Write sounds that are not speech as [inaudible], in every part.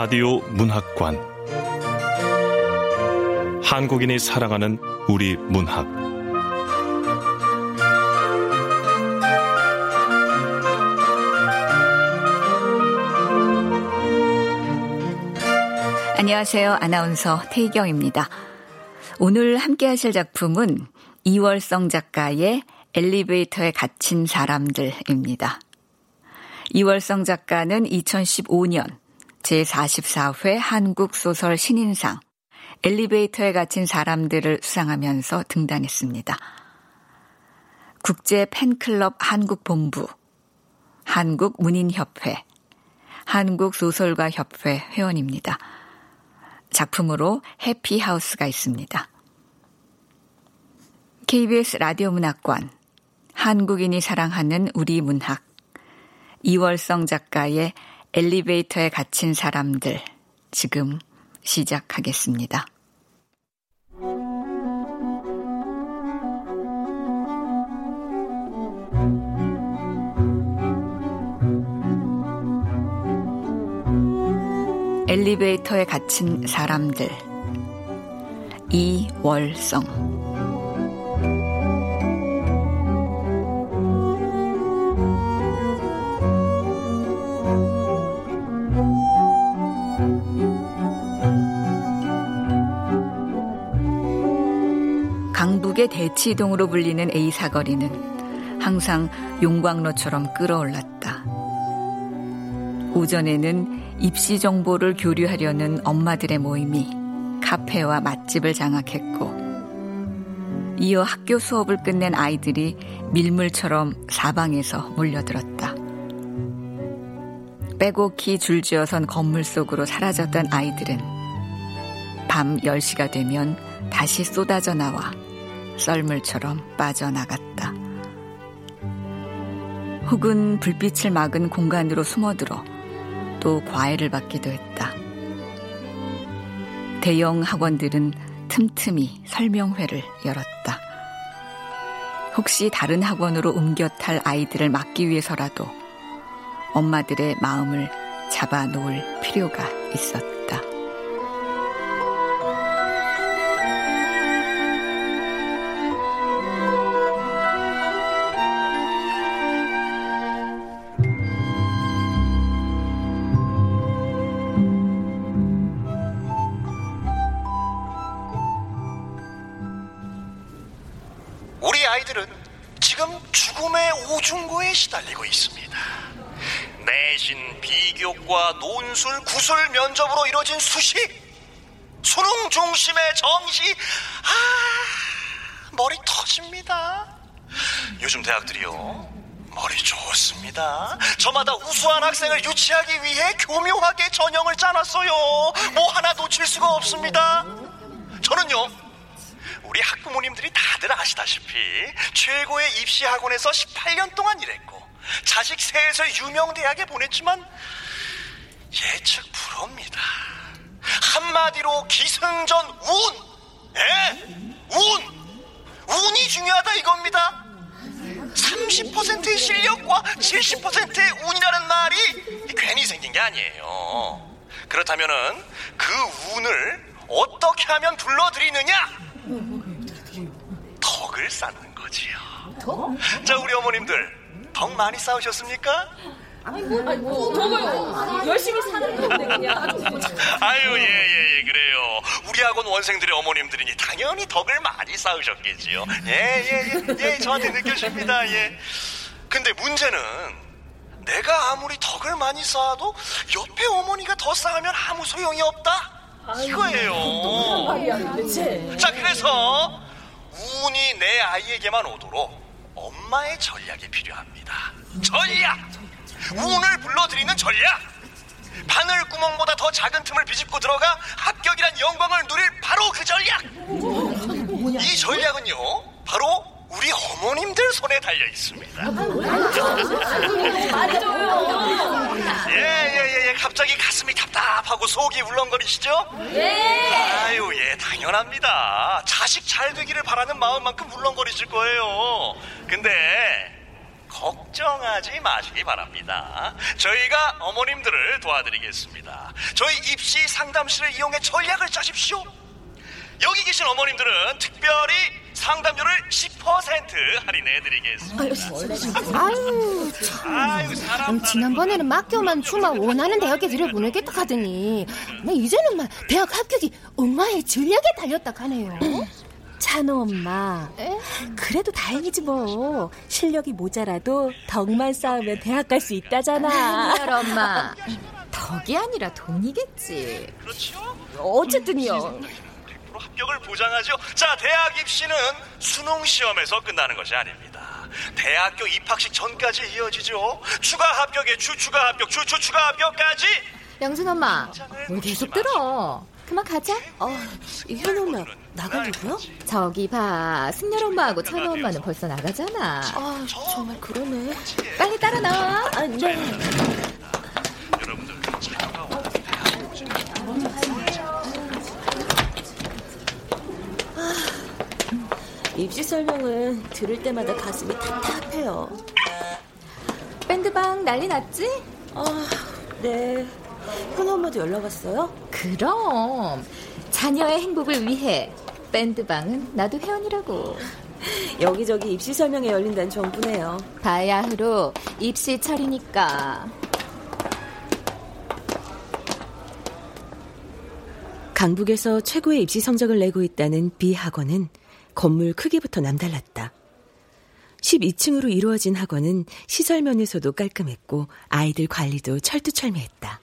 라디오 문학관 한국인이 사랑하는 우리 문학 안녕하세요. 아나운서 태희경입니다. 오늘 함께 하실 작품은 이월성 작가의 엘리베이터에 갇힌 사람들입니다. 이월성 작가는 2015년 제44회 한국소설 신인상 엘리베이터에 갇힌 사람들을 수상하면서 등단했습니다. 국제 팬클럽 한국본부, 한국문인협회, 한국소설가협회 회원입니다. 작품으로 해피하우스가 있습니다. KBS 라디오 문학관, 한국인이 사랑하는 우리 문학, 이월성 작가의 엘리베이터에 갇힌 사람들, 지금 시작하겠습니다. 엘리베이터에 갇힌 사람들 이월성 강북의 대치동으로 불리는 A 사거리는 항상 용광로처럼 끌어올랐다. 오전에는 입시 정보를 교류하려는 엄마들의 모임이 카페와 맛집을 장악했고, 이어 학교 수업을 끝낸 아이들이 밀물처럼 사방에서 몰려들었다. 빼곡히 줄지어선 건물 속으로 사라졌던 아이들은 밤 10시가 되면 다시 쏟아져 나와 썰물처럼 빠져나갔다. 혹은 불빛을 막은 공간으로 숨어들어 또 과외를 받기도 했다. 대형 학원들은 틈틈이 설명회를 열었다. 혹시 다른 학원으로 옮겨 탈 아이들을 막기 위해서라도 엄마들의 마음을 잡아 놓을 필요가 있었다. 이뤄진 수시, 수능 중심의 정시, 아, 머리 터집니다. 요즘 대학들이요, 머리 좋습니다. 저마다 우수한 학생을 유치하기 위해 교묘하게 전형을 짜놨어요. 뭐 하나 놓칠 수가 없습니다. 저는요, 우리 학부모님들이 다들 아시다시피 최고의 입시 학원에서 18년 동안 일했고 자식 셋을 유명 대학에 보냈지만 예측 불허입니다. 한마디로 기승전 운, 예, 운, 운이 중요하다 이겁니다. 30%의 실력과 70%의 운이라는 말이 괜히 생긴 게 아니에요. 그렇다면은 그 운을 어떻게 하면 불러들이느냐? 덕을 쌓는 거지요. 덕? 자, 우리 어머님들 덕 많이 쌓으셨습니까? 열심히 사는 건데, 그냥. 아유, 예, 예, 예, 그래요. 우리 학원 원생들의 어머님들이니 당연히 덕을 많이 쌓으셨겠지요. 예, 예, 예, 예, 저한테 느껴집니다, 예. 근데 문제는 내가 아무리 덕을 많이 쌓아도 옆에 어머니가 더 쌓으면 아무 소용이 없다? 이거예요. 자, 그래서 운이 내 아이에게만 오도록 엄마의 전략이 필요합니다. 전략! 운을 불러들이는 전략. 바늘 구멍보다 더 작은 틈을 비집고 들어가 합격이란 영광을 누릴 바로 그 전략. 이 전략은요, 바로 우리 어머님들 손에 달려 있습니다. 예, 예, 예, 예. 갑자기 가슴이 답답하고 속이 울렁거리시죠? 네. 아유, 예, 당연합니다. 자식 잘 되기를 바라는 마음만큼 울렁거리실 거예요. 근데, 걱정하지 마시기 바랍니다. 저희가 어머님들을 도와드리겠습니다. 저희 입시 상담실을 이용해 전략을 짜십시오. 여기 계신 어머님들은 특별히 상담료를 10% 할인해 드리겠습니다. 아유, 아유, 사람 음, 지난번에는 막교만 주면 원하는 대학에 들여보내겠다 하더니 나 이제는 막 대학 합격이 엄마의 전략에 달렸다 가네요. 찬호 엄마. 그래도 다행이지 뭐. 실력이 모자라도 덕만 쌓으면 대학 갈 수 있다잖아. 미열 엄마. 덕이 아니라 돈이겠지. 그렇죠? 어쨌든요. 100% 합격을 보장하죠. 자, 대학 입시는 수능 시험에서 끝나는 것이 아닙니다. 대학교 입학식 전까지 이어지죠. 추가 합격에 추추가 합격, 추추 추가 합격까지. 양순 엄마, 뭘 계속 들어? 그만 가자. 어, 현 엄마 나가려고요? 저기 봐, 승열 엄마하고 찬호 엄마는 벌써 나가잖아. 아, 정말 그러네. 빨리 따라 나와. 아, 네. 참여가 입시 설명은 들을 때마다 가슴이 답답해요. 밴드방 난리 났지? 아, 네. 현 엄마도 연락 왔어요? 그럼 자녀의 행복을 위해 밴드방은 나도 회원이라고. 여기저기 입시 설명회 열린다는 정보네요. 바야흐로 입시 철이니까. 강북에서 최고의 입시 성적을 내고 있다는 B 학원은 건물 크기부터 남달랐다. 12층으로 이루어진 학원은 시설 면에서도 깔끔했고 아이들 관리도 철두철미했다.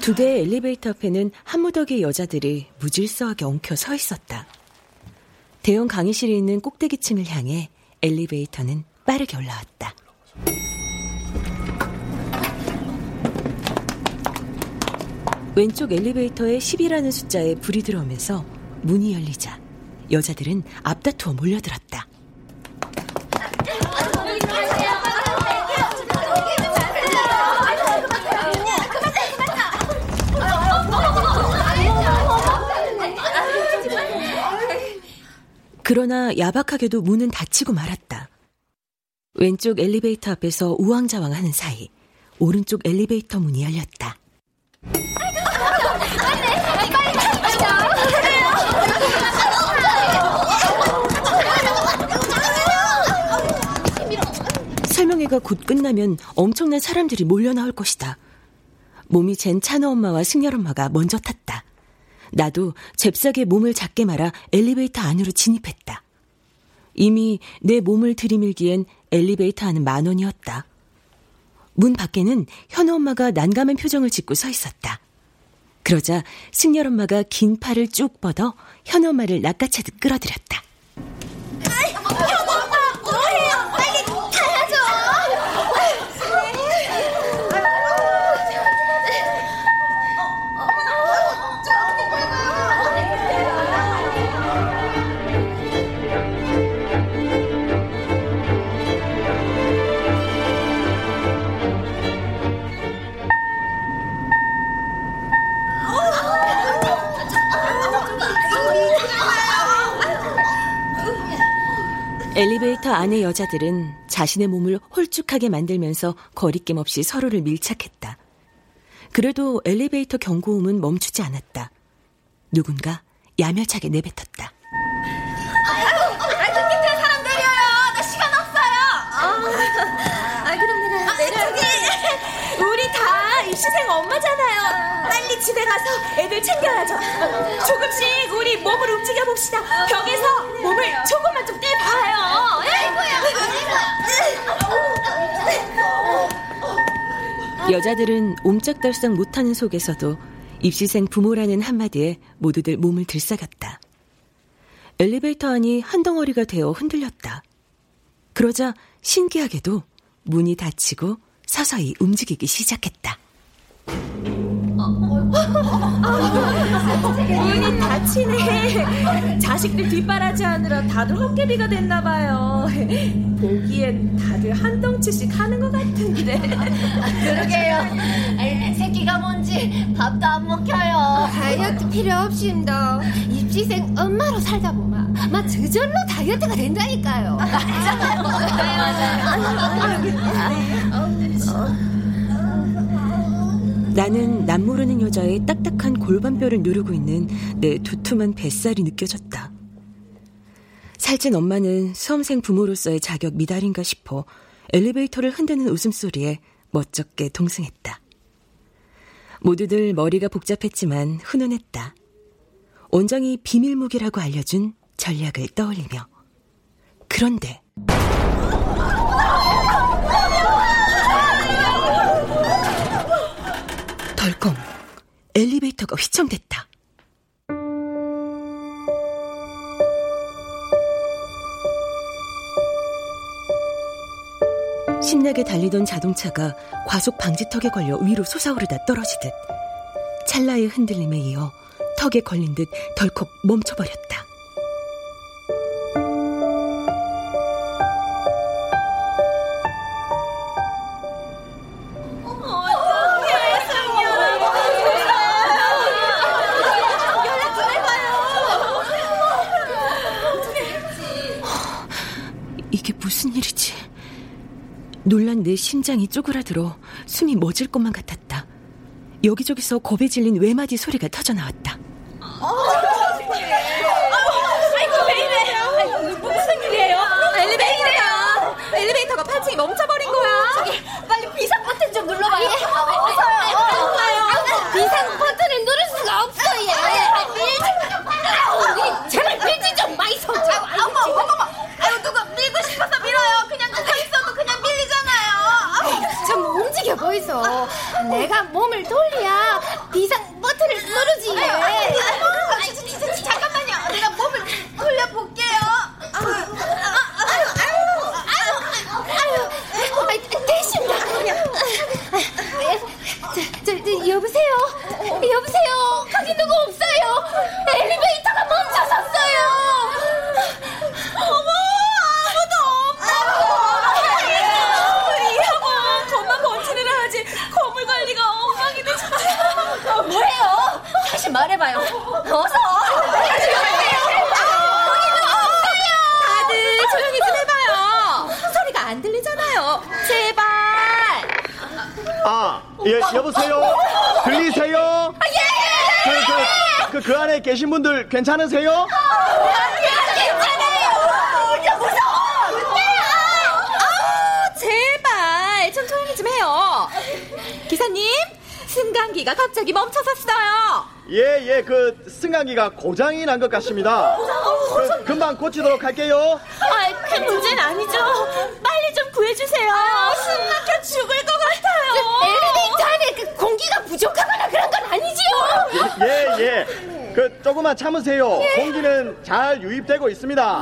두 대의 엘리베이터 앞에는 한무더기의 여자들이 무질서하게 엉켜 서 있었다. 대형 강의실이 있는 꼭대기층을 향해 엘리베이터는 빠르게 올라왔다. 왼쪽 엘리베이터에 10이라는 숫자에 불이 들어오면서 문이 열리자 여자들은 앞다투어 몰려들었다. 그러나 야박하게도 문은 닫히고 말았다. 왼쪽 엘리베이터 앞에서 우왕좌왕 하는 사이 오른쪽 엘리베이터 문이 열렸다. 설명회가 곧 끝나면 엄청난 사람들이 몰려 나올 것이다. 몸이 잰 찬호 엄마와 승열 엄마가 먼저 탔다. 나도 잽싸게 몸을 작게 말아 엘리베이터 안으로 진입했다. 이미 내 몸을 들이밀기엔 엘리베이터 안은 만 원이었다. 문 밖에는 현우 엄마가 난감한 표정을 짓고 서 있었다. 그러자 승열 엄마가 긴 팔을 쭉 뻗어 현우 엄마를 낚아채듯 끌어들였다. 엘리베이터 안의 여자들은 자신의 몸을 홀쭉하게 만들면서 거리낌 없이 서로를 밀착했다. 그래도 엘리베이터 경고음은 멈추지 않았다. 누군가 야멸차게 내뱉었다. 아, 그럼 내가 내려. 우리 다 입시생 엄마잖아요. 빨리 집에 가서 애들 챙겨야죠. 조금씩 우리 몸을 움직여 봅시다. 벽에서 몸을 조금만 좀 떼봐요. 여자들은 옴짝달싹 못하는 속에서도 입시생 부모라는 한마디에 모두들 몸을 들썩였다. 엘리베이터 안이 한 덩어리가 되어 흔들렸다. 그러자 신기하게도 문이 닫히고 서서히 움직이기 시작했다. 문이 닫히네. 자식들 뒷바라지 하느라 다들 헛개비가 됐나 봐요. 보기엔 다들 한 덩치씩 하는 것 같은데. 그러게요. 새끼가 뭔지 밥도 안 먹혀요. 다이어트 필요 없습니다. 입시생 엄마로 살다 보면 막 저절로 다이어트가 된다니까요. 나는 남모르는 여자의 딱딱한 골반뼈를 누르고 있는 내 두툼한 뱃살이 느껴졌다. 살찐 엄마는 수험생 부모로서의 자격 미달인가 싶어 엘리베이터를 흔드는 웃음소리에 멋쩍게 동승했다. 모두들 머리가 복잡했지만 훈훈했다. 온정이 비밀무기라고 알려준 전략을 떠올리며. 그런데 덜컹 엘리베이터가 휘청댔다. 신나게 달리던 자동차가 과속 방지턱에 걸려 위로 솟아오르다 떨어지듯 찰나의 흔들림에 이어 턱에 걸린 듯 덜컥 멈춰버렸다. 놀란 내 심장이 쪼그라들어 숨이 멎을 것만 같았다. 여기저기서 겁에 질린 외마디 소리가 터져나왔다. 아이고, 왜 이래? 아이고, 무슨 일이에요? 엘리베이터야. 엘리베이터가 8층에 멈춰버린 거야. 저기, 빨리 비상 버튼 좀 눌러봐요. 어서요. 비상 버튼을 누를 수가 없어, 얘. 우리 제발 밀지 좀 마이소. 어머, 어머, 어머. 아유, 누가 밀고 싶어서 밀어요. 그냥 누워 있어도 그냥 밀리잖아요. 좀 움직여 보이소. 내가 몸을 돌려야 비상 버튼을 누르지. 잠깐만요. 내가 몸을 돌려볼게요. 아유, 아유, 아유, 아유, 아유, 됐습니다. 저, 저, 저, 여보세요? 여보세요? 거기 누구 없어요? 엘리베이터가 멈춰섰어요. 어머, 아무도 없다고. 이 학원 겁만 번지느라 하지. 거물 관리가 엉망이네, 진짜. 뭐예요? 다시 말해봐요. 어서. 다들 조용히 좀 해봐요. 소리가 안 들리잖아요. 제발. 아, 예, 여보세요? 들리세요? 예! 그, 그, 그, 그 안에 계신 분들 괜찮으세요? 아, 제발 좀 조용히 좀 해요. 기사님, 승강기가 갑자기 멈춰섰어요. 예, 예, 그, 승강기가 고장이 난 것 같습니다. 그, 금방 고치도록 할게요. 조금만 참으세요. 공기는 잘 유입되고 있습니다.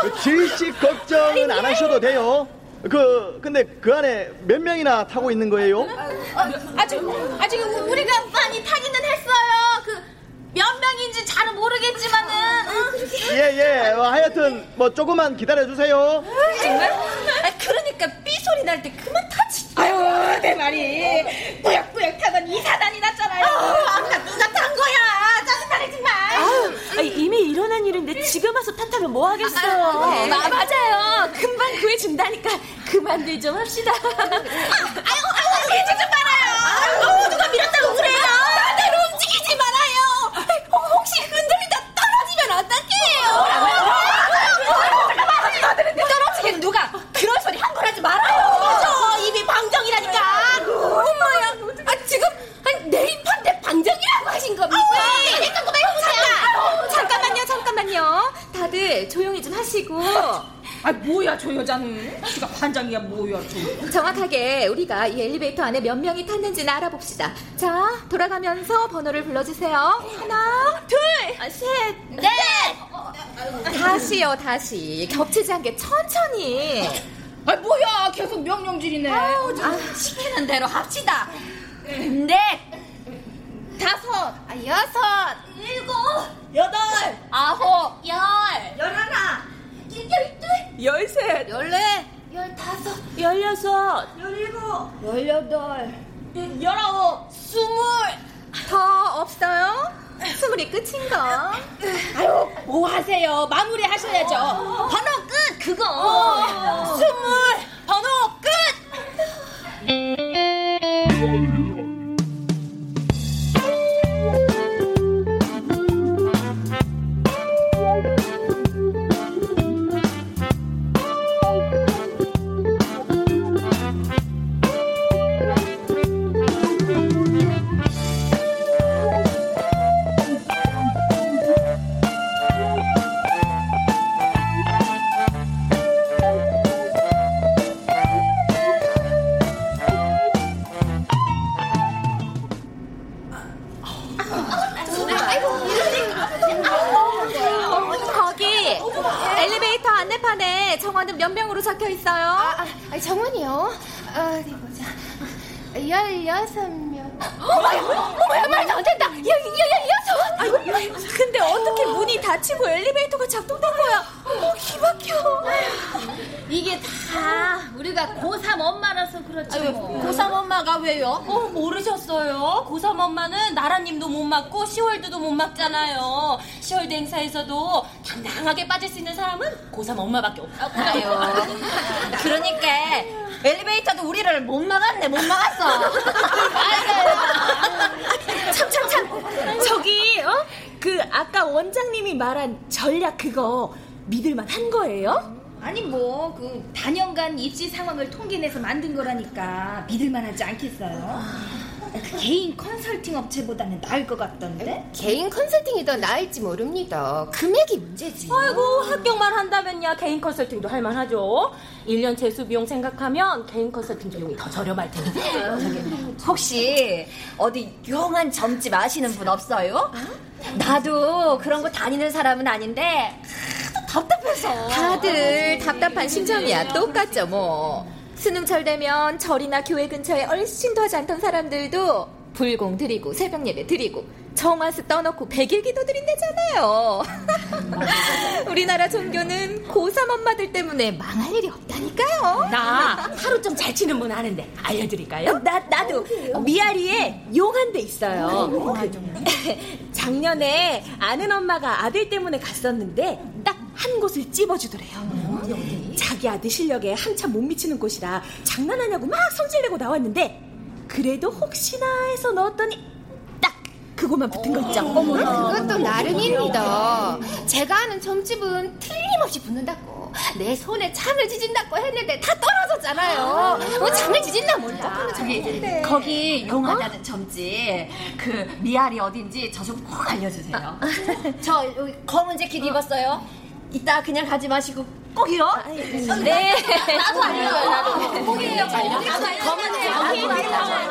그, 질식 걱정은 안 하셔도 돼요. 그, 근데 그 안에 몇 명이나 타고 있는 거예요? 아직, 아직 우리가 많이 타기는 했어요. 그 몇 명인지 잘은 모르겠지만은. 예, 예. 어, 하여튼, 뭐, 조금만 기다려 주세요. 정말? 아, 그러니까 삐 소리 날 때 그만 타지. 아유, 내 말이. 꾸역꾸역 타던 이사단이 났잖아요. 아까 누가 정말. 이미 일어난 일인데 지금 와서 탓하면 뭐 하겠어요. 마, 맞아요. 금방 구해준다니까. 그만들 좀 합시다. 아유, 아유, 밀지 좀말아요. 아유, 누가 밀었다고 그래요. 다들 움직이지 말아요. 혹시 흔들리다 떨어지면 어떡해요? 떨어지긴 누가 그런 소리 함부로 하지 말아요. 저 입이 방정이라니까. 엄마야. 아 지금 아니, 내입한데 방정이라고 하신 겁니까? 잠깐 잠깐 잠깐만요 잠깐만요. 다들 조용히 좀 하시고. 아 뭐야 저 여자는 지가 반장이야 뭐야 저 정확하게 우리가 이 엘리베이터 안에 몇 명이 탔는지는 알아봅시다. 자, 돌아가면서 번호를 불러주세요. 하나, 둘, 셋, 넷, 다시요, 다시. 겹치지 않게 천천히. 아 뭐야 계속 명령질이네. 아우 좀 시키는 대로 합시다. 넷, 다섯, 아, 여섯, 일곱, 여덟, 아홉, 열, 열하나, 열둘, 열셋, 열네, 열다섯, 열여섯, 열일곱, 열여덟, 열아홉, 스물. 더 없어요? 스물이 끝인가? 아유 뭐 하세요? 마무리 하셔야죠. 번호 끝 그거. 스물. 번호 끝. 그거 믿을만 한 거예요? 아니 뭐 그 단연간 입시 상황을 통계내서 만든 거라니까 믿을만하지 않겠어요? 그 개인 컨설팅 업체보다는 나을 것 같던데? 개인 컨설팅이 더 나을지 모릅니다. 금액이 문제지. 아이고, 합격만 한다면야 개인 컨설팅도 할 만하죠. 1년 재수 비용 생각하면 개인 컨설팅 비용이 더 저렴할 텐데. 혹시 어디 유용한 점집 아시는 분 없어요? 나도 그런 거 다니는 사람은 아닌데 답답해서 다들 답답한 심정이야. 똑같죠, 뭐. 수능철 되면 절이나 교회 근처에 얼씬도 하지 않던 사람들도 불공 드리고 새벽 예배 드리고 정화수 떠놓고 백일 기도 드린대잖아요. [laughs] 우리나라 종교는 고3 엄마들 때문에 망할 일이 없다니까요. 나 하루 좀잘 치는 분 아는데 알려드릴까요? 나, 나도 미아리에 용한 데 있어요. 그, [laughs] 작년에 아는 엄마가 아들 때문에 갔었는데 딱 한 곳을 찝어주더래요. 자기 아들 실력에 한참 못 미치는 곳이라 장난하냐고 막 성질내고 나왔는데 그래도 혹시나 해서 넣었더니 딱 그것만 붙은 거 있죠. 어머나. 그것도 나름입니다. 제가 아는 점집은 틀림없이 붙는다고. 내 손에 창을 지진다고 했는데 다 떨어졌잖아요. 뭐 창을 지진다 몰라. 저기 거기 용하다는 점집 그 미아리 어딘지 저 좀 꼭 알려주세요. 저 여기 검은 재킷 입었어요. 이따 그냥 가지 마시고 꼭이요. 네. 나도 알려줘요. 나도 꼭이에요. 검은 재킷.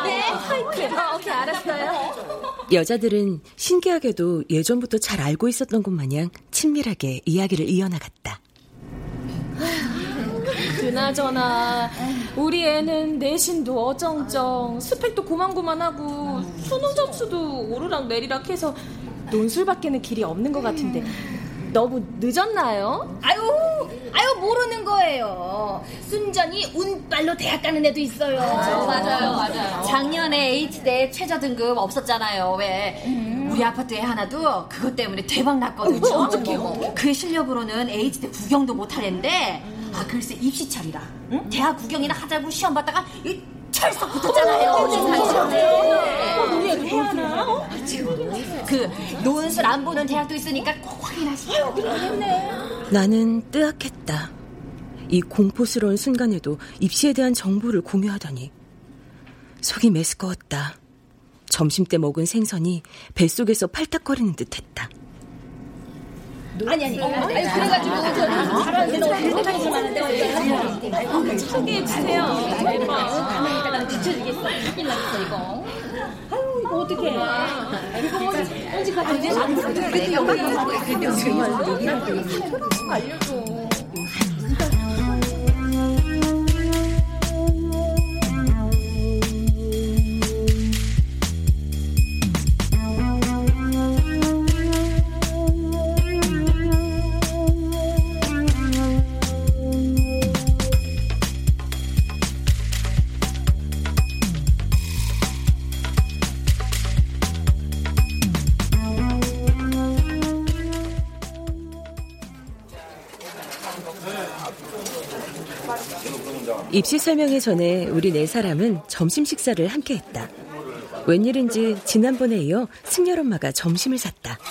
네. 어, 오케이, 알았어요. 여자들은 신기하게도 예전부터 잘 알고 있었던 것 마냥 친밀하게 이야기를 이어나갔다. 그나저나 우리 애는 내신도 어정쩡 스펙도 고만고만하고 수능 점수도 오르락 내리락 해서 논술밖에는 길이 없는 것 같은데 너무 늦었나요? 아유, 아유 모르는 거예요. 순전히 운빨로 대학 가는 애도 있어요. 맞아요, 맞아요. 작년에 H대 최저 등급 없었잖아요. 왜? 우리 아파트에 하나도 그것 때문에 대박 났거든요. 그 실력으로는 H대 구경도 못 하는데 아 글쎄 입시철이라 응? 대학 구경이나 하자고 시험 봤다가 이 철썩 붙었잖아요. 우리 해야 하나? 어? 그 논술 안 보는 대학도 있으니까 꼭 확인하시죠. 나는 뜨악했다. 이 공포스러운 순간에도 입시에 대한 정보를 공유하다니. 속이 메스꺼웠다. 점심 때 먹은 생선이 뱃속에서 팔딱거리는 듯 했다. 아니 아니. 아니 그래가지고 저 잘하는 너 대단히 많은데 소개해 주세요. 가만히다가 뒤쳐지겠어. 큰일 나겠어 이거. 아유 어떻게 해? 언제 가지? 알려줘. 입시 설명회 전에 우리 네 사람은 점심 식사를 함께 했다. 웬일인지 지난번에 이어 승열 엄마가 점심을 샀다. [laughs]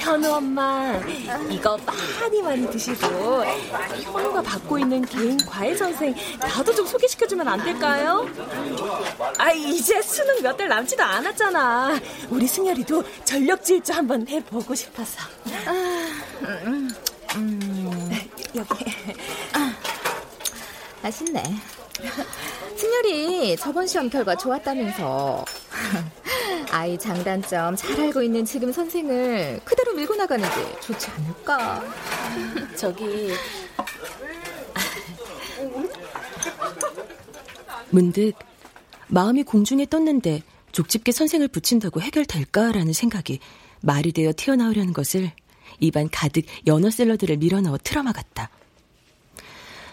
현우 엄마, 이거 많이 많이 드시고 현우가 받고 있는 개인 과외 선생 나도 좀 소개시켜주면 안 될까요? 아 이제 수능 몇 달 남지도 않았잖아. 우리 승열이도 전력 질주 한번 해보고 싶어서. 아, 음, 음, 여기. 아, 맛있네. 승열이 저번 시험 결과 좋았다면서 아이 장단점 잘 알고 있는 지금 선생을 그대로 밀고 나가는 게 좋지 않을까? 저기 문득 마음이 공중에 떴는데 족집게 선생을 붙인다고 해결될까라는 생각이 말이 되어 튀어나오려는 것을 입안 가득 연어 샐러드를 밀어넣어 틀어막았다.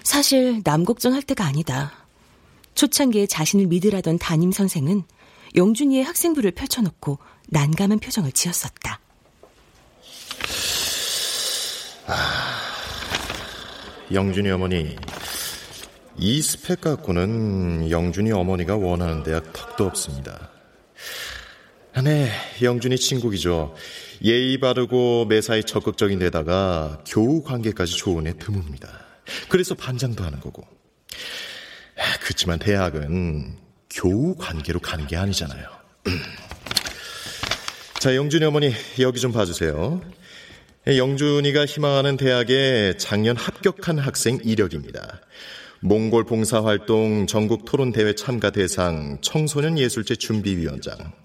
사실 남 걱정할 때가 아니다. 초창기에 자신을 믿으라던 담임 선생은 영준이의 학생부를 펼쳐놓고 난감한 표정을 지었었다. 아, 영준이 어머니, 이 스펙 갖고는 영준이 어머니가 원하는 대학 턱도 없습니다. 네, 영준이 친구이죠. 예의 바르고 매사에 적극적인 데다가 교우 관계까지 좋은 애 드뭅니다. 그래서 반장도 하는 거고. 그렇지만 대학은 교우 관계로 가는 게 아니잖아요. [clears throat] 자, 영준이 어머니 여기 좀 봐주세요. 영준이가 희망하는 대학의 작년 합격한 학생 이력입니다. 몽골 봉사활동 전국 토론대회 참가 대상 청소년 예술제 준비위원장.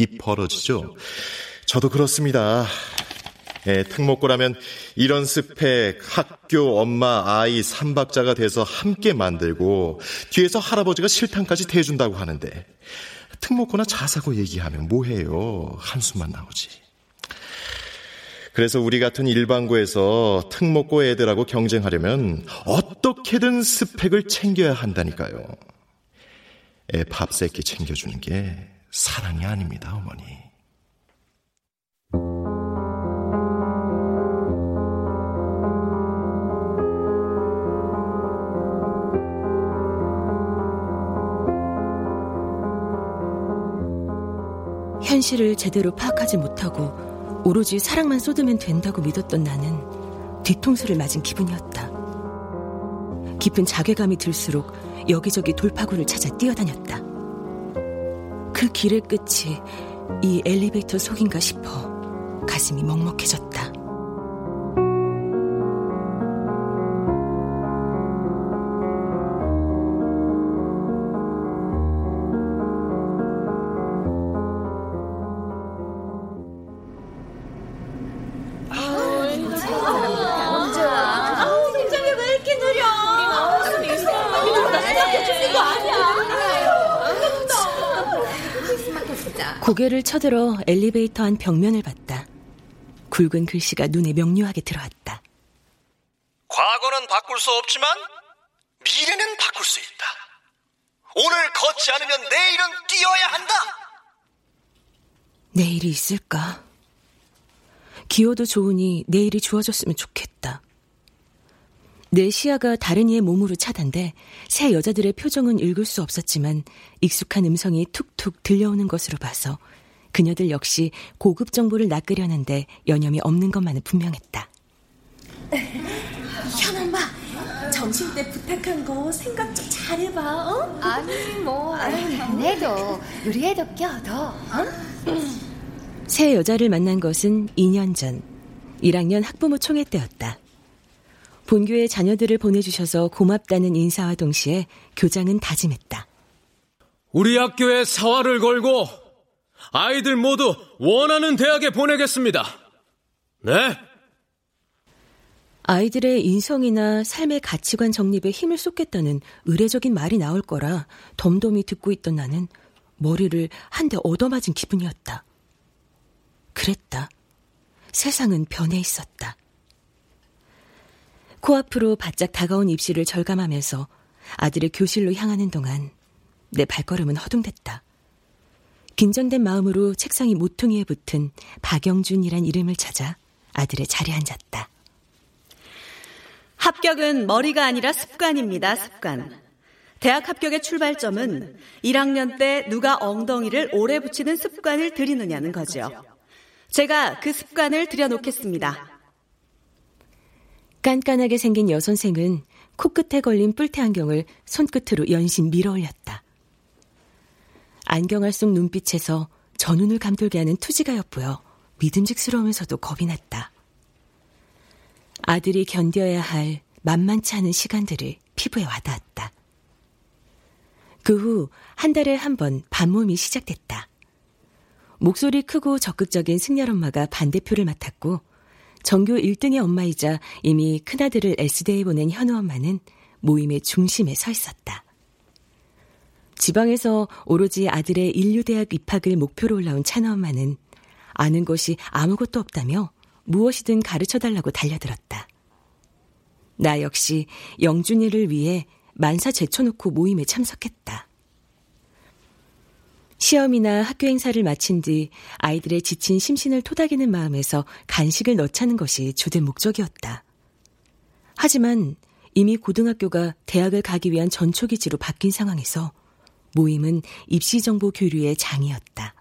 입 벌어지죠? 저도 그렇습니다. 예, 특목고라면 이런 스펙 학교 엄마 아이 삼박자가 돼서 함께 만들고 뒤에서 할아버지가 실탄까지 대준다고 하는데 특목고나 자사고 얘기하면 뭐해요 한숨만 나오지 그래서 우리 같은 일반고에서 특목고 애들하고 경쟁하려면 어떻게든 스펙을 챙겨야 한다니까요 애 밥 새끼 챙겨주는 게 사랑이 아닙니다 어머니 현실을 제대로 파악하지 못하고 오로지 사랑만 쏟으면 된다고 믿었던 나는 뒤통수를 맞은 기분이었다. 깊은 자괴감이 들수록 여기저기 돌파구를 찾아 뛰어다녔다. 그 길의 끝이 이 엘리베이터 속인가 싶어 가슴이 먹먹해졌다. 고개를 쳐들어 엘리베이터 안 벽면을 봤다. 굵은 글씨가 눈에 명료하게 들어왔다. 과거는 바꿀 수 없지만 미래는 바꿀 수 있다. 오늘 걷지 않으면 내일은 뛰어야 한다. 내일이 있을까? 기어도 좋으니 내일이 좋아졌으면 좋겠다. 내 시야가 다른 이의 몸으로 차단돼 새 여자들의 표정은 읽을 수 없었지만 익숙한 음성이 툭툭 들려오는 것으로 봐서 그녀들 역시 고급 정보를 낚으려는데 여념이 없는 것만은 분명했다. [laughs] 현 엄마, 점심 때 부탁한 거 생각 좀 잘해봐. 어? 아니 뭐 내도 우리 애도 껴도 어? 새 여자를 만난 것은 2년 전 1학년 학부모 총회 때였다. 본교에 자녀들을 보내주셔서 고맙다는 인사와 동시에 교장은 다짐했다. 우리 학교에 사활을 걸고 아이들 모두 원하는 대학에 보내겠습니다. 네. 아이들의 인성이나 삶의 가치관 정립에 힘을 쏟겠다는 의례적인 말이 나올 거라 덤덤히 듣고 있던 나는 머리를 한 대 얻어맞은 기분이었다. 그랬다. 세상은 변해 있었다. 코앞으로 바짝 다가온 입시를 절감하면서 아들의 교실로 향하는 동안 내 발걸음은 허둥댔다. 긴장된 마음으로 책상이 모퉁이에 붙은 박영준이란 이름을 찾아 아들의 자리에 앉았다. 합격은 머리가 아니라 습관입니다, 습관. 대학 합격의 출발점은 1학년 때 누가 엉덩이를 오래 붙이는 습관을 들이느냐는 거죠. 제가 그 습관을 들여놓겠습니다. 깐깐하게 생긴 여선생은 코끝에 걸린 뿔테 안경을 손끝으로 연신 밀어 올렸다. 안경알 속 눈빛에서 저 눈을 감돌게 하는 투지가 엿보여 믿음직스러우면서도 겁이 났다. 아들이 견뎌야 할 만만치 않은 시간들을 피부에 와닿았다. 그 후 한 달에 한 번 반모임이 시작됐다. 목소리 크고 적극적인 승렬엄마가 반대표를 맡았고 전교 1등의 엄마이자 이미 큰아들을 S대에 보낸 현우 엄마는 모임의 중심에 서 있었다. 지방에서 오로지 아들의 인류대학 입학을 목표로 올라온 찬아 엄마는 아는 것이 아무것도 없다며 무엇이든 가르쳐 달라고 달려들었다. 나 역시 영준이를 위해 만사 제쳐놓고 모임에 참석했다. 시험이나 학교 행사를 마친 뒤 아이들의 지친 심신을 토닥이는 마음에서 간식을 넣자는 것이 주된 목적이었다. 하지만 이미 고등학교가 대학을 가기 위한 전초기지로 바뀐 상황에서 모임은 입시 정보 교류의 장이었다.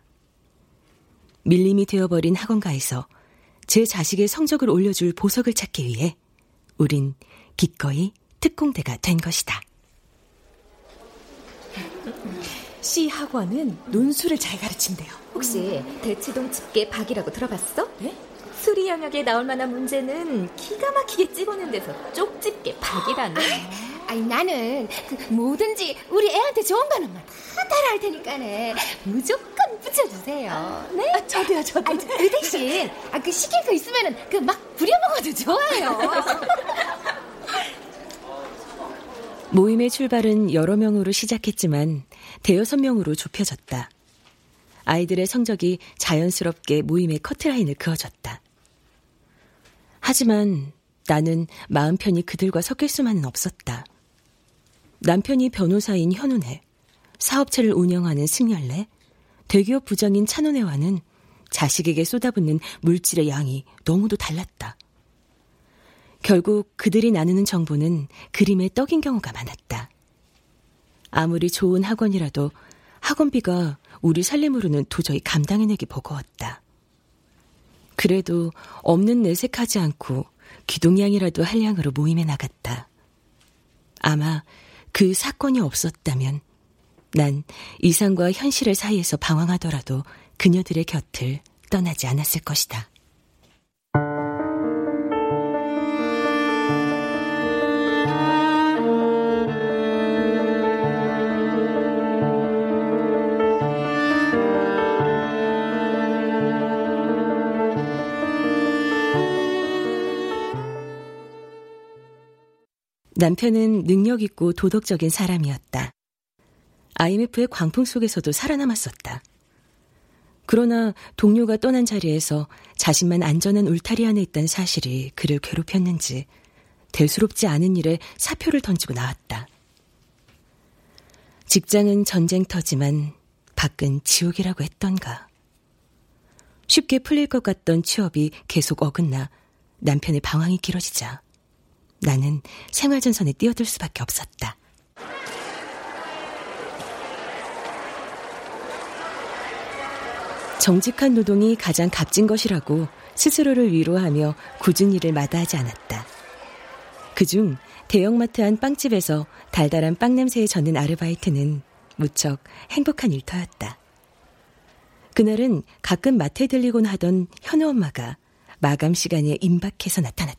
밀림이 되어버린 학원가에서 제 자식의 성적을 올려줄 보석을 찾기 위해 우린 기꺼이 특공대가 된 것이다. 시 학원은 논술을 잘 가르친대요. 혹시 대치동 집게 박이라고 들어봤어? 네? 수리 영역에 나올 만한 문제는 기가 막히게 찍어낸 데서 쪽집게 박이라네. 아, 니 나는 그 뭐든지 우리 애한테 좋은 거는 다 따라할 테니까네. 무조건 붙여주세요. 네? 아, 저도요, 저도. 아, 그 대신 아, 그 시킬 거 있으면은 그 막 부려먹어도 좋아요. [laughs] 모임의 출발은 여러 명으로 시작했지만 대여섯 명으로 좁혀졌다. 아이들의 성적이 자연스럽게 모임의 커트라인을 그어줬다. 하지만 나는 마음 편히 그들과 섞일 수만은 없었다. 남편이 변호사인 현운애, 사업체를 운영하는 승열래, 대기업 부장인 찬원애와는 자식에게 쏟아붓는 물질의 양이 너무도 달랐다. 결국 그들이 나누는 정보는 그림의 떡인 경우가 많았다. 아무리 좋은 학원이라도 학원비가 우리 살림으로는 도저히 감당해내기 버거웠다. 그래도 없는 내색하지 않고 기동량이라도 한량으로 모임에 나갔다. 아마 그 사건이 없었다면 난 이상과 현실의 사이에서 방황하더라도 그녀들의 곁을 떠나지 않았을 것이다. 남편은 능력 있고 도덕적인 사람이었다. IMF의 광풍 속에서도 살아남았었다. 그러나 동료가 떠난 자리에서 자신만 안전한 울타리 안에 있다는 사실이 그를 괴롭혔는지 대수롭지 않은 일에 사표를 던지고 나왔다. 직장은 전쟁터지만 밖은 지옥이라고 했던가. 쉽게 풀릴 것 같던 취업이 계속 어긋나 남편의 방황이 길어지자 나는 생활전선에 뛰어들 수밖에 없었다. 정직한 노동이 가장 값진 것이라고 스스로를 위로하며 굳은 일을 마다하지 않았다. 그중 대형마트 안 빵집에서 달달한 빵 냄새에 젖는 아르바이트는 무척 행복한 일터였다. 그날은 가끔 마트에 들리곤 하던 현우 엄마가 마감 시간에 임박해서 나타났다.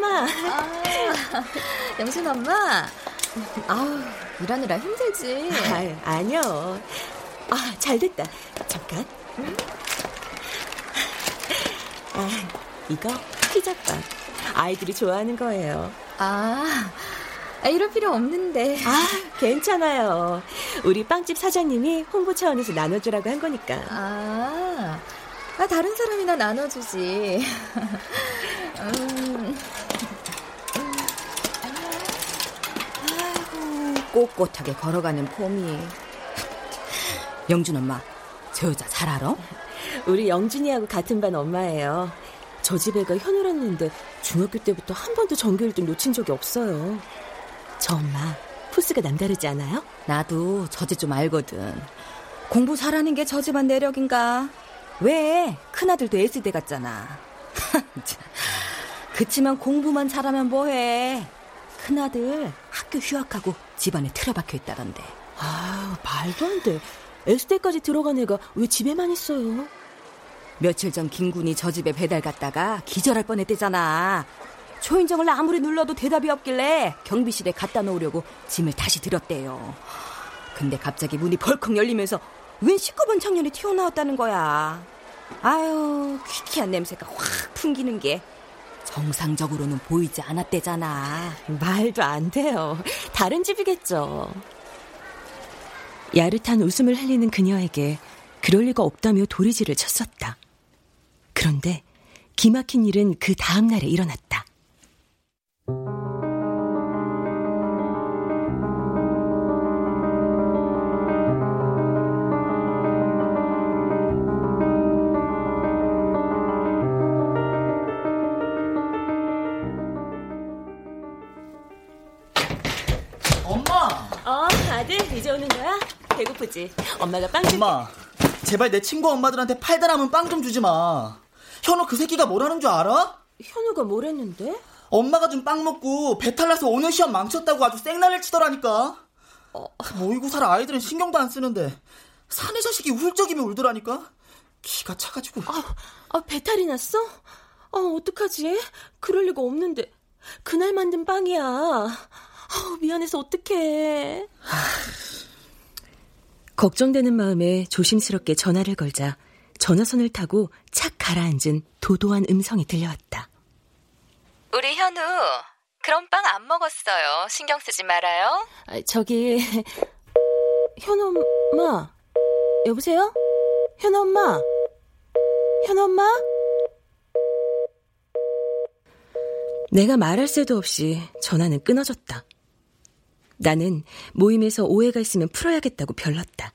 엄마. 아, [laughs] 영순 엄마. 아우, 일하느라 힘들지. 아, 아니요. 아, 잘 됐다. 잠깐. 아, 이거 피자빵. 아이들이 좋아하는 거예요. 아, 이럴 필요 없는데. 아, 괜찮아요. 우리 빵집 사장님이 홍보 차원에서 나눠주라고 한 거니까. 아, 아 다른 사람이나 나눠주지. [laughs] 음. 아이고, 꼿꼿하게 걸어가는 폼이. 영준 엄마, 저 여자 잘 알아? 우리 영준이하고 같은 반 엄마예요. 저 집 애가 현우랐는데 중학교 때부터 한 번도 정규 1등 놓친 적이 없어요. 저 엄마 포스가 남다르지 않아요? 나도 저 집 좀 알거든. 공부 잘하는 게 저 집안 내력인가? 왜? 큰아들도 S대 갔잖아. [laughs] 그치만 공부만 잘하면 뭐해. 큰아들 학교 휴학하고 집안에 틀어박혀 있다던데. 아, 말도 안 돼. S대까지 들어간 애가 왜 집에만 있어요? 며칠 전 김군이 저 집에 배달 갔다가 기절할 뻔했대잖아. 초인종을 아무리 눌러도 대답이 없길래 경비실에 갖다 놓으려고 짐을 다시 들었대요. 근데 갑자기 문이 벌컥 열리면서 웬 19번 청년이 튀어나왔다는 거야. 아유, 퀴퀴한 냄새가 확 풍기는 게 정상적으로는 보이지 않았대잖아. 말도 안 돼요. 다른 집이겠죠. 야릇한 웃음을 흘리는 그녀에게 그럴 리가 없다며 도리지를 쳤었다. 그런데 기막힌 일은 그 다음 날에 일어났다. 배고프지? 엄마가 빵 줄게. 엄마, 제발 내 친구 엄마들한테 팔다 남은 빵 좀 주지 마. 현우 그 새끼가 뭐라는 줄 알아? 현우가 뭐랬는데? 엄마가 준 빵 먹고 배탈 나서 오늘 시험 망쳤다고 아주 생날을 치더라니까. 어, 모의고사를 아이들은 신경도 안 쓰는데 사내 자식이 울적이면 울더라니까. 기가 차가지고. 아, 아 배탈이 났어? 아, 어떡하지? 그럴 리가 없는데. 그날 만든 빵이야. 아, 미안해서 어떡해. 걱정되는 마음에 조심스럽게 전화를 걸자 전화선을 타고 착 가라앉은 도도한 음성이 들려왔다. 우리 현우, 그런 빵 안 먹었어요. 신경 쓰지 말아요. 아, 저기, 현우 엄마, 여보세요? 현우 엄마? 현우 엄마? 내가 말할 새도 없이 전화는 끊어졌다. 나는 모임에서 오해가 있으면 풀어야겠다고 별렀다.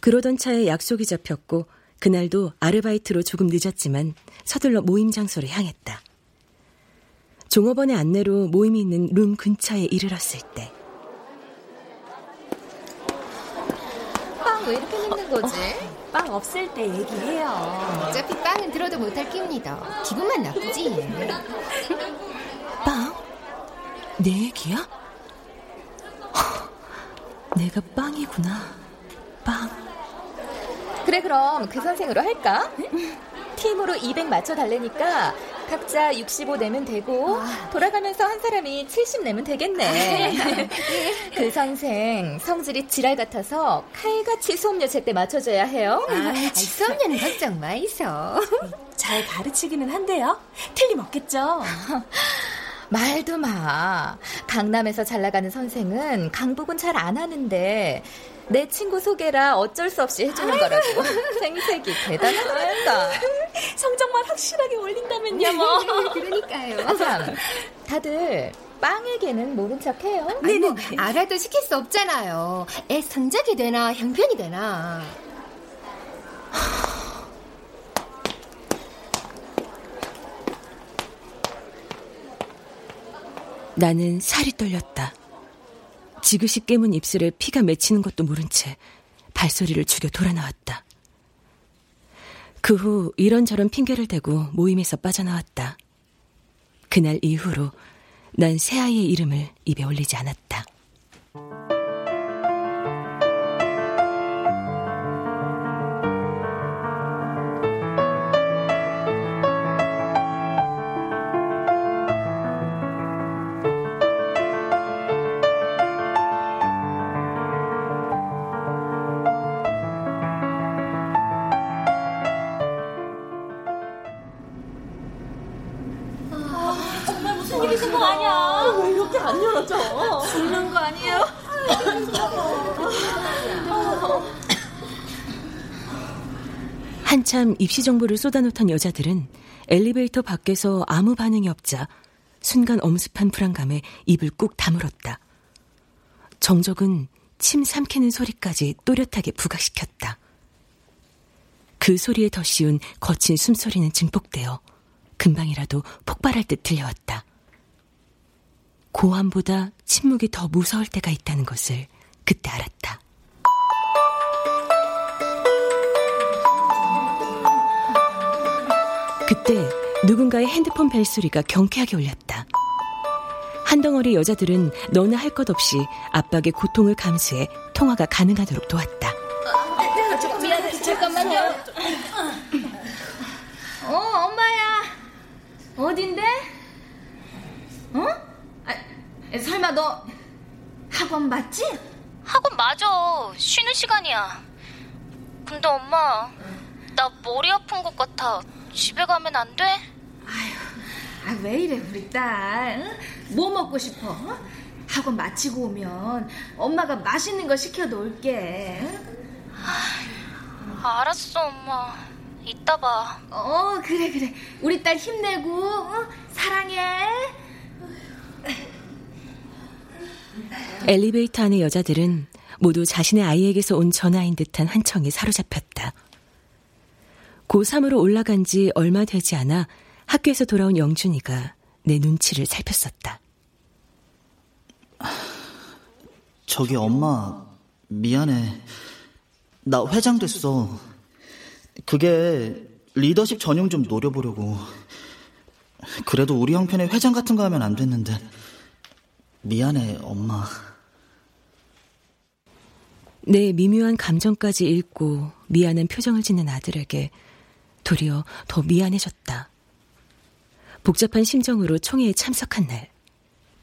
그러던 차에 약속이 잡혔고 그날도 아르바이트로 조금 늦었지만 서둘러 모임 장소로 향했다. 종업원의 안내로 모임이 있는 룸 근처에 이르렀을 때 빵 왜 이렇게 먹는 거지? 어, 빵 없을 때 얘기해요. 어차피 빵은 들어도 못할 깁니다. 기분만 나쁘지. 빵? 내 얘기야? 내가 빵이구나. 빵. 그래 그럼 그 선생으로 할까? 팀으로 200 맞춰 달래니까 각자 65 내면 되고 돌아가면서 한 사람이 70 내면 되겠네. [laughs] 그 선생 성질이 지랄 같아서 칼같이 수업료 제때 맞춰줘야 해요. 아, 수업료는 걱정 마이소. 잘 가르치기는 한데요. 틀림없겠죠. [laughs] 말도 마. 강남에서 잘 나가는 선생은 강북은 잘 안 하는데 내 친구 소개라 어쩔 수 없이 해주는 거라고. [laughs] 생색이 대단하다. [laughs] 성적만 확실하게 올린다면요, 뭐. [laughs] 그러니까요. 참, 다들 빵에게는 모른 척해요. 네네. 뭐, 알아도 시킬 수 없잖아요. 애 성적이 되나 형편이 되나. 나는 살이 떨렸다. 지그시 깨문 입술에 피가 맺히는 것도 모른 채 발소리를 죽여 돌아 나왔다. 그 후 이런저런 핑계를 대고 모임에서 빠져나왔다. 그날 이후로 난 새아이의 이름을 입에 올리지 않았다. 한참 입시 정보를 쏟아놓던 여자들은 엘리베이터 밖에서 아무 반응이 없자 순간 엄습한 불안감에 입을 꾹 다물었다. 정적은 침 삼키는 소리까지 또렷하게 부각시켰다. 그 소리에 더 씌운 거친 숨소리는 증폭되어 금방이라도 폭발할 듯 들려왔다. 고함보다 침묵이 더 무서울 때가 있다는 것을 그때 알았다. 그때 누군가의 핸드폰 벨소리가 경쾌하게 울렸다. 한 덩어리 여자들은 너나 할 것 없이 압박의 고통을 감수해 통화가 가능하도록 도왔다. 미안해, 잠깐만요. 어, 엄마야. 어딘데? 어? 아, 설마 너 학원 맞지? 학원 맞아. 쉬는 시간이야. 근데 엄마, 나 머리 아픈 것 같아. 집에 가면 안 돼? 아, 왜 이래, 우리 딸? 응? 뭐 먹고 싶어? 어? 학원 마치고 오면 엄마가 맛있는 거 시켜 놓을게. 응? 알았어, 엄마. 이따 봐. 어, 그래, 그래. 우리 딸 힘내고, 어? 사랑해. 엘리베이터 안의 여자들은 모두 자신의 아이에게서 온 전화인 듯한 한청에 사로잡혔다. 고3으로 올라간 지 얼마 되지 않아 학교에서 돌아온 영준이가 내 눈치를 살폈었다. 저기 엄마, 미안해. 나 회장 됐어. 그게 리더십 전용 좀 노려보려고. 그래도 우리 형편에 회장 같은 거 하면 안 됐는데. 미안해, 엄마. 내 미묘한 감정까지 읽고 미안한 표정을 짓는 아들에게 도리어 더 미안해졌다. 복잡한 심정으로 총회에 참석한 날,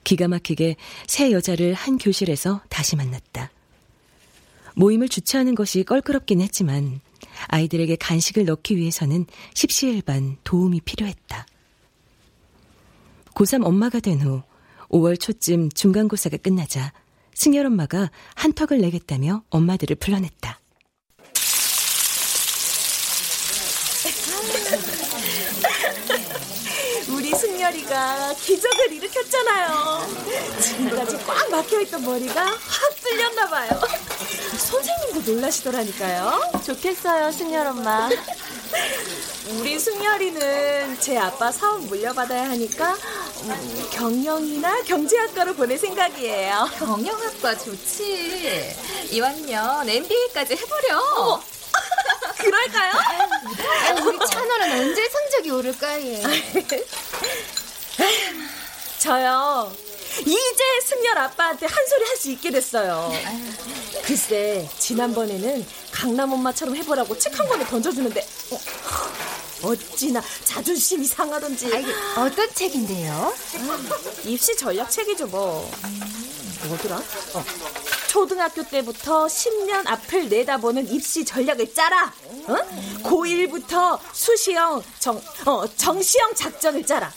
기가 막히게 새 여자를 한 교실에서 다시 만났다. 모임을 주최하는 것이 껄끄럽긴 했지만 아이들에게 간식을 넣기 위해서는 십시일반 도움이 필요했다. 고3 엄마가 된 후 5월 초쯤 중간고사가 끝나자 승열 엄마가 한턱을 내겠다며 엄마들을 불러냈다. 승열이가 기적을 일으켰잖아요. 지금까지 꽉 막혀있던 머리가 확 뚫렸나 봐요. 선생님도 놀라시더라니까요. 좋겠어요, 승열 엄마. [laughs] 우리 승열이는 제 아빠 사업 물려받아야 하니까 음, 경영이나 경제학과로 보낼 생각이에요. 경영학과 좋지. 이왕이면 MBA까지 해버려. [laughs] 그럴까요? 우리 찬호는 언제 성적이 오를까, 얘. [laughs] 저요. 이제 승열 아빠한테 한 소리 할 수 있게 됐어요. 글쎄, 지난번에는 강남 엄마처럼 해보라고 책 한 권을 던져주는데, 어, 어찌나 자존심이 상하던지. 아이, 어떤 책인데요? 입시 전략 책이죠, 뭐. 뭐더라? 어. 초등학교 때부터 10년 앞을 내다보는 입시 전략을 짜라. 어? 고1부터 수시형, 정, 어, 정시형 작전을 짜라.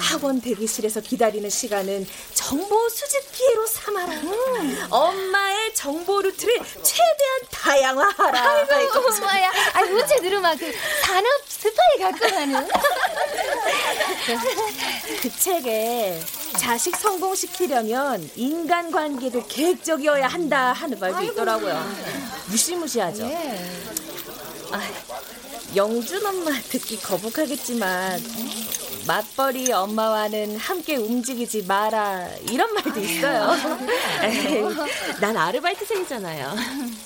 학원 대기실에서 기다리는 시간은 정보 수집 기회로 삼아라. 엄마의 정보 루트를 최대한 다양화하라. 아이고, 엄마야. 아이, 우째 들으면 그 산업 스파이 같구만은. 그 책에 자식 성공시키려면 인간관계도 계획적이어야 한다 하는 말도 있더라고요. 무시무시하죠. 아, 영준 엄마 듣기 거북하겠지만 맞벌이 엄마와는 함께 움직이지 마라 이런 말도 있어요. 에이, 난 아르바이트생이잖아요.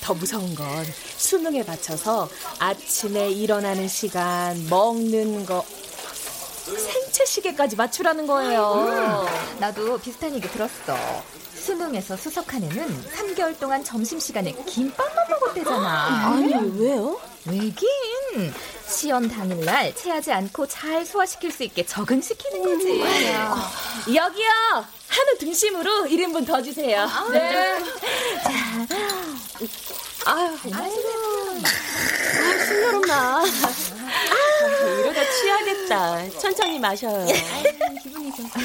더 무서운 건 수능에 맞춰서 아침에 일어나는 시간, 먹는 거 생체 시계까지 맞추라는 거예요. 음, 나도 비슷한 얘기 들었어. 수능에서 수석한 애는 3개월 동안 점심시간에 김밥만 먹었대잖아. 아니, 왜요? 왜긴 시험 당일날 체하지 않고 잘 소화시킬 수 있게 적응시키는 거지. 음, 여기요. 한우 등심으로 1인분 더 주세요. 네. 자. 아유, 아유. 아, 승열 엄마. 아, 이러다 취하겠다. 천천히 마셔요. 기분이 좋아. [laughs]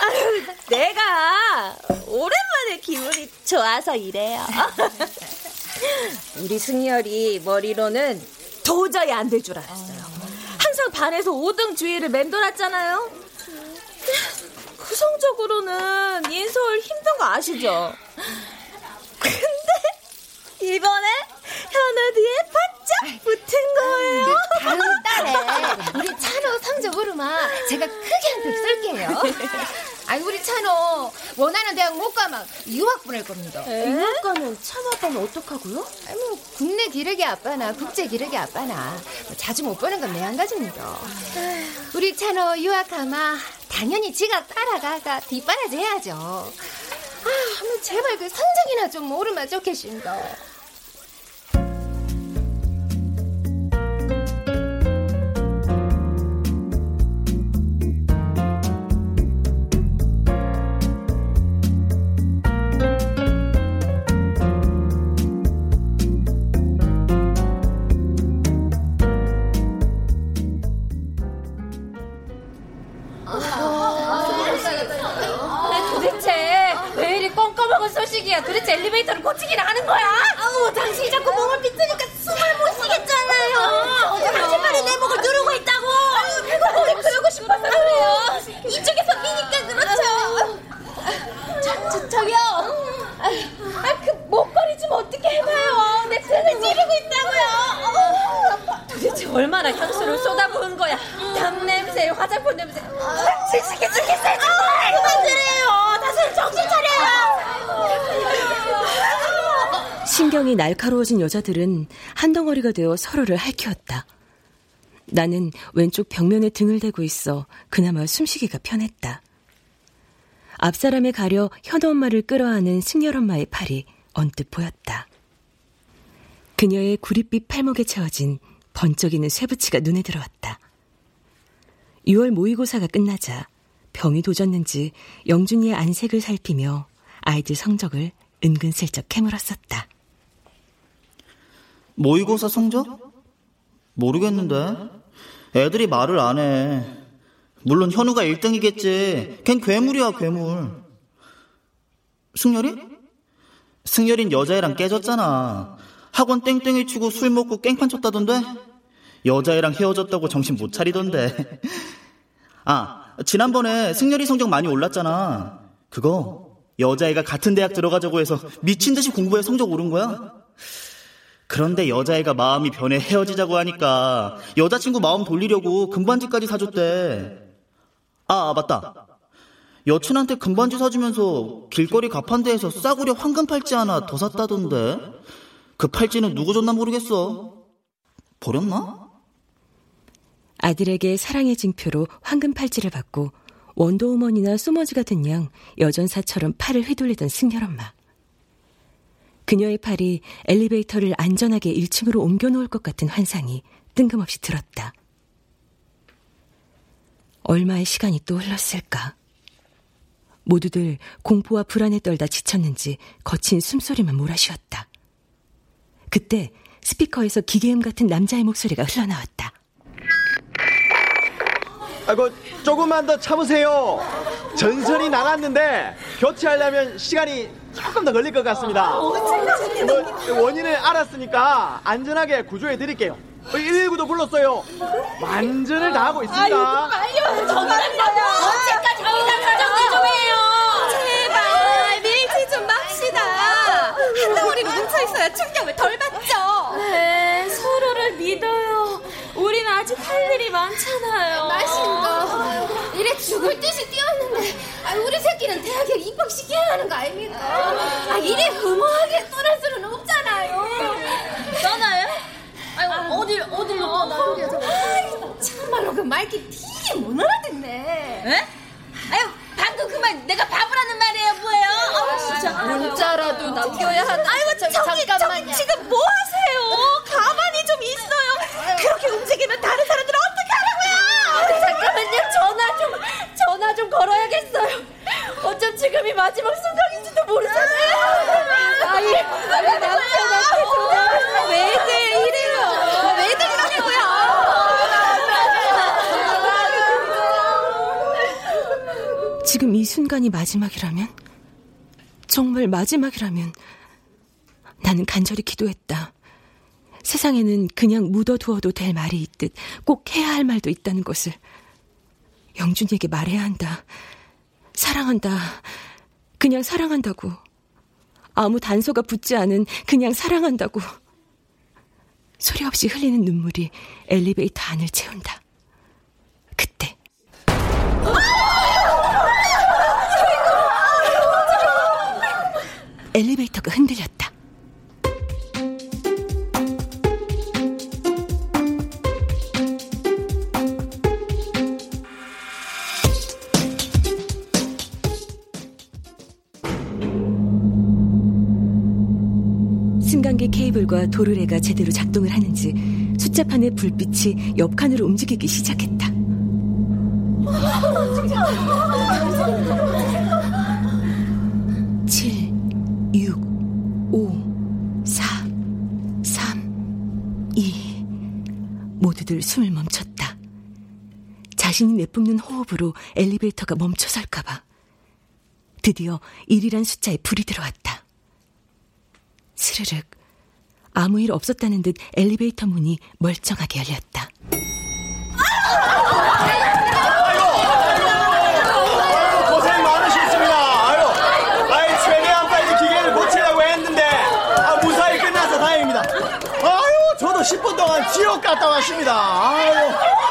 아유, 내가 오랜만에 기분이 좋아서 이래요. [laughs] 우리 승열이 머리로는 도저히 안 될 줄 알았어요. 항상 반에서 5등 주의를 맴돌았잖아요. 그 성적으로는 인서울 힘든 거 아시죠? 근데 이번에 현우 뒤에 바 짝 붙은 거예요. 그 다음 달에 우리 찬호 성적 오르마 제가 크게 한 표 쏠게요. [laughs] 아니 우리 찬호 원하는 대학 못 가면 유학 보낼 겁니다. 유학 가면 찬호 아빠는 어떡하고요? 아니 뭐 국내 기르기 아빠나 국제 기르기 아빠나 뭐 자주 못 보는 건내한 가지입니다. 우리 찬호 유학하마 당연히 지가 따라가가 뒷바라지 해야죠. 아, 한번 제발 그 성적이나 좀 오르면 좋겠습니다. 고치기나 하는 거야? 아우 당신이 자꾸 몸을 비트니까 숨을 못 쉬겠잖아요. 어제 한시발이 내 목을 누르고 있다고. 아유, 배가 거기 그러고 싶어서 그래요. 이쪽에서 미니까 그렇죠. 저, 저, 저기요. 아, 그 목걸이 좀 어떻게 해봐요. 내 등을 찌르고 있다고요. 도대체 얼마나 향수를 쏟아부은 거야? 담 냄새, 화장품 냄새. 지식이 죽겠어요, 정말! 그만 그래요. 다시 정신 차려요. 신경이 날카로워진 여자들은 한 덩어리가 되어 서로를 할퀴었다. 나는 왼쪽 벽면에 등을 대고 있어 그나마 숨쉬기가 편했다. 앞사람에 가려 현우 엄마를 끌어안은 승열 엄마의 팔이 언뜻 보였다. 그녀의 구릿빛 팔목에 채워진 번쩍이는 쇠붙이가 눈에 들어왔다. 6월 모의고사가 끝나자 병이 도졌는지 영준이의 안색을 살피며 아이들 성적을 은근슬쩍 캐물었었다. 모의고사 성적? 모르겠는데. 애들이 말을 안 해. 물론 현우가 1등이겠지. 걘 괴물이야, 괴물. 승열이? 승열인 여자애랑 깨졌잖아. 학원 땡땡이 치고 술 먹고 깽판 쳤다던데? 여자애랑 헤어졌다고 정신 못 차리던데. 아, 지난번에 승열이 성적 많이 올랐잖아. 그거 여자애가 같은 대학 들어가자고 해서 미친 듯이 공부해 성적 오른 거야? 그런데 여자애가 마음이 변해 헤어지자고 하니까 여자친구 마음 돌리려고 금반지까지 사줬대. 아, 맞다. 여친한테 금반지 사주면서 길거리 가판대에서 싸구려 황금 팔찌 하나 더 샀다던데. 그 팔찌는 누구 줬나 모르겠어. 버렸나? 아들에게 사랑의 징표로 황금 팔찌를 받고 원더우먼이나 소머지가 된양 여전사처럼 팔을 휘둘리던 승열 엄마. 그녀의 팔이 엘리베이터를 안전하게 1층으로 옮겨놓을 것 같은 환상이 뜬금없이 들었다. 얼마의 시간이 또 흘렀을까? 모두들 공포와 불안에 떨다 지쳤는지 거친 숨소리만 몰아쉬었다. 그때 스피커에서 기계음 같은 남자의 목소리가 흘러나왔다. 아이고 조금만 더 참으세요. 전선이 나갔는데 교체하려면 시간이 조금 더 걸릴 것 같습니다. 뭐, 원인을 알았으니까 안전하게 구조해 드릴게요. 119도 불렀어요. 만전을 다 하고 있습니다. 아유, 정말요. 언제까지 기사 가정기 좀 해요. 제발 밀지 좀 맙시다. 한 덩어리 뭉쳐 있어야 충격을 덜 받죠. 네, 서로를 믿어요. 아직 할 일이 많잖아요. 맞습니다. 이래 죽을 듯이 뛰었는데 아, 우리 새끼는 대학에 입학시켜야 하는 거 아닙니까? 아, 이래 허무하게 떠날 수는 없잖아요. 떠나요? 아이고, 어딜, 어딜로 떠나요? 아이, 참말로 그 말귀 되게 못 알아듣네. 에? 아유, 방금 그말 내가 바보라는 말이에요, 뭐예요? 아, 진짜. 문자라도 남겨야 한다. 아이고, 저기, 저기, 잠깐만요. 저기 지금 뭐 하세요? 가만히 좀 있어요. 그렇게 움직이면 다른 사람들은 어떻게 하라고요? 잠깐만요, 전화 좀, 전화 좀 걸어야겠어요. 어쩜 지금이 마지막 순간인지도 모르잖아요. 아이, 우리 남편한테 전화 왜들 이래요? 왜들 이러냐고요? 지금 이 순간이 마지막이라면 정말 마지막이라면 나는 간절히 기도했다. 세상에는 그냥 묻어두어도 될 말이 있듯 꼭 해야 할 말도 있다는 것을 영준이에게 말해야 한다. 사랑한다. 그냥 사랑한다고. 아무 단서가 붙지 않은 그냥 사랑한다고. 소리 없이 흘리는 눈물이 엘리베이터 안을 채운다. 그때. 엘리베이터가 흔들렸다. 승강기 케이블과 도르래가 제대로 작동을 하는지 숫자판의 불빛이 옆칸으로 움직이기 시작했다. 7, 6, 5, 4, 3, 2. 모두들 숨을 멈췄다. 자신이 내뿜는 호흡으로 엘리베이터가 멈춰설까봐. 드디어 1이란 숫자에 불이 들어왔다. 스르륵. 아무 일 없었다는 듯 엘리베이터 문이 멀쩡하게 열렸다. 고생 많으셨습니다. 아유, 아이 최대한 빨리 기계를 고치려고 했는데 아, 10분 동안 지옥 갔다 왔습니다. 아유.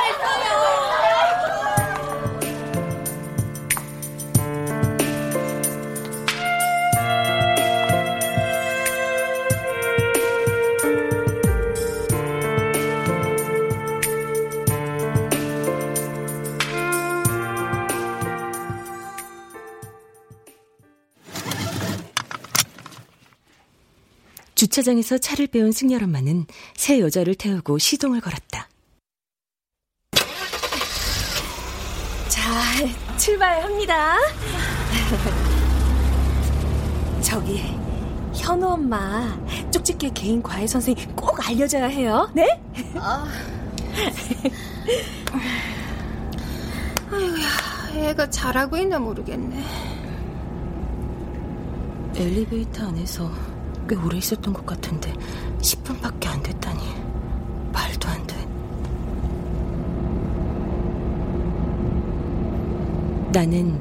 주차장에서 차를 빼온 승열 엄마는 새 여자를 태우고 시동을 걸었다. 자, 출발합니다. [laughs] 저기, 현우 엄마, 쪽집게 개인 과외 선생님 꼭 알려줘야 해요. 네? [laughs] 아이고야, 애가 잘하고 있나 모르겠네. 엘리베이터 안에서 꽤 오래 있었던 것 같은데 10분밖에 안 됐다니 말도 안 돼. 나는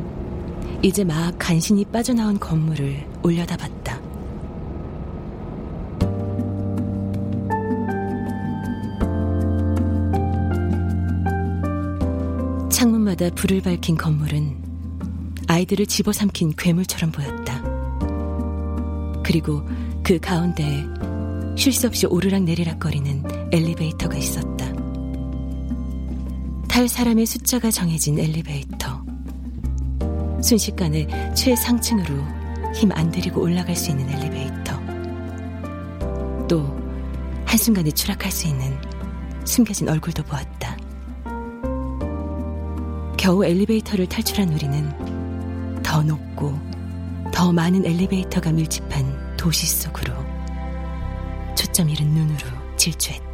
이제 막 간신히 빠져나온 건물을 올려다봤다. 창문마다 불을 밝힌 건물은 아이들을 집어삼킨 괴물처럼 보였다. 그리고 그 가운데에 쉴새 없이 오르락 내리락거리는 엘리베이터가 있었다. 탈 사람의 숫자가 정해진 엘리베이터. 순식간에 최상층으로 힘 안 들이고 올라갈 수 있는 엘리베이터. 또 한순간에 추락할 수 있는 숨겨진 얼굴도 보았다. 겨우 엘리베이터를 탈출한 우리는 더 높고 더 많은 엘리베이터가 밀집한 도시 속으로 초점 잃은 눈으로 질주했다.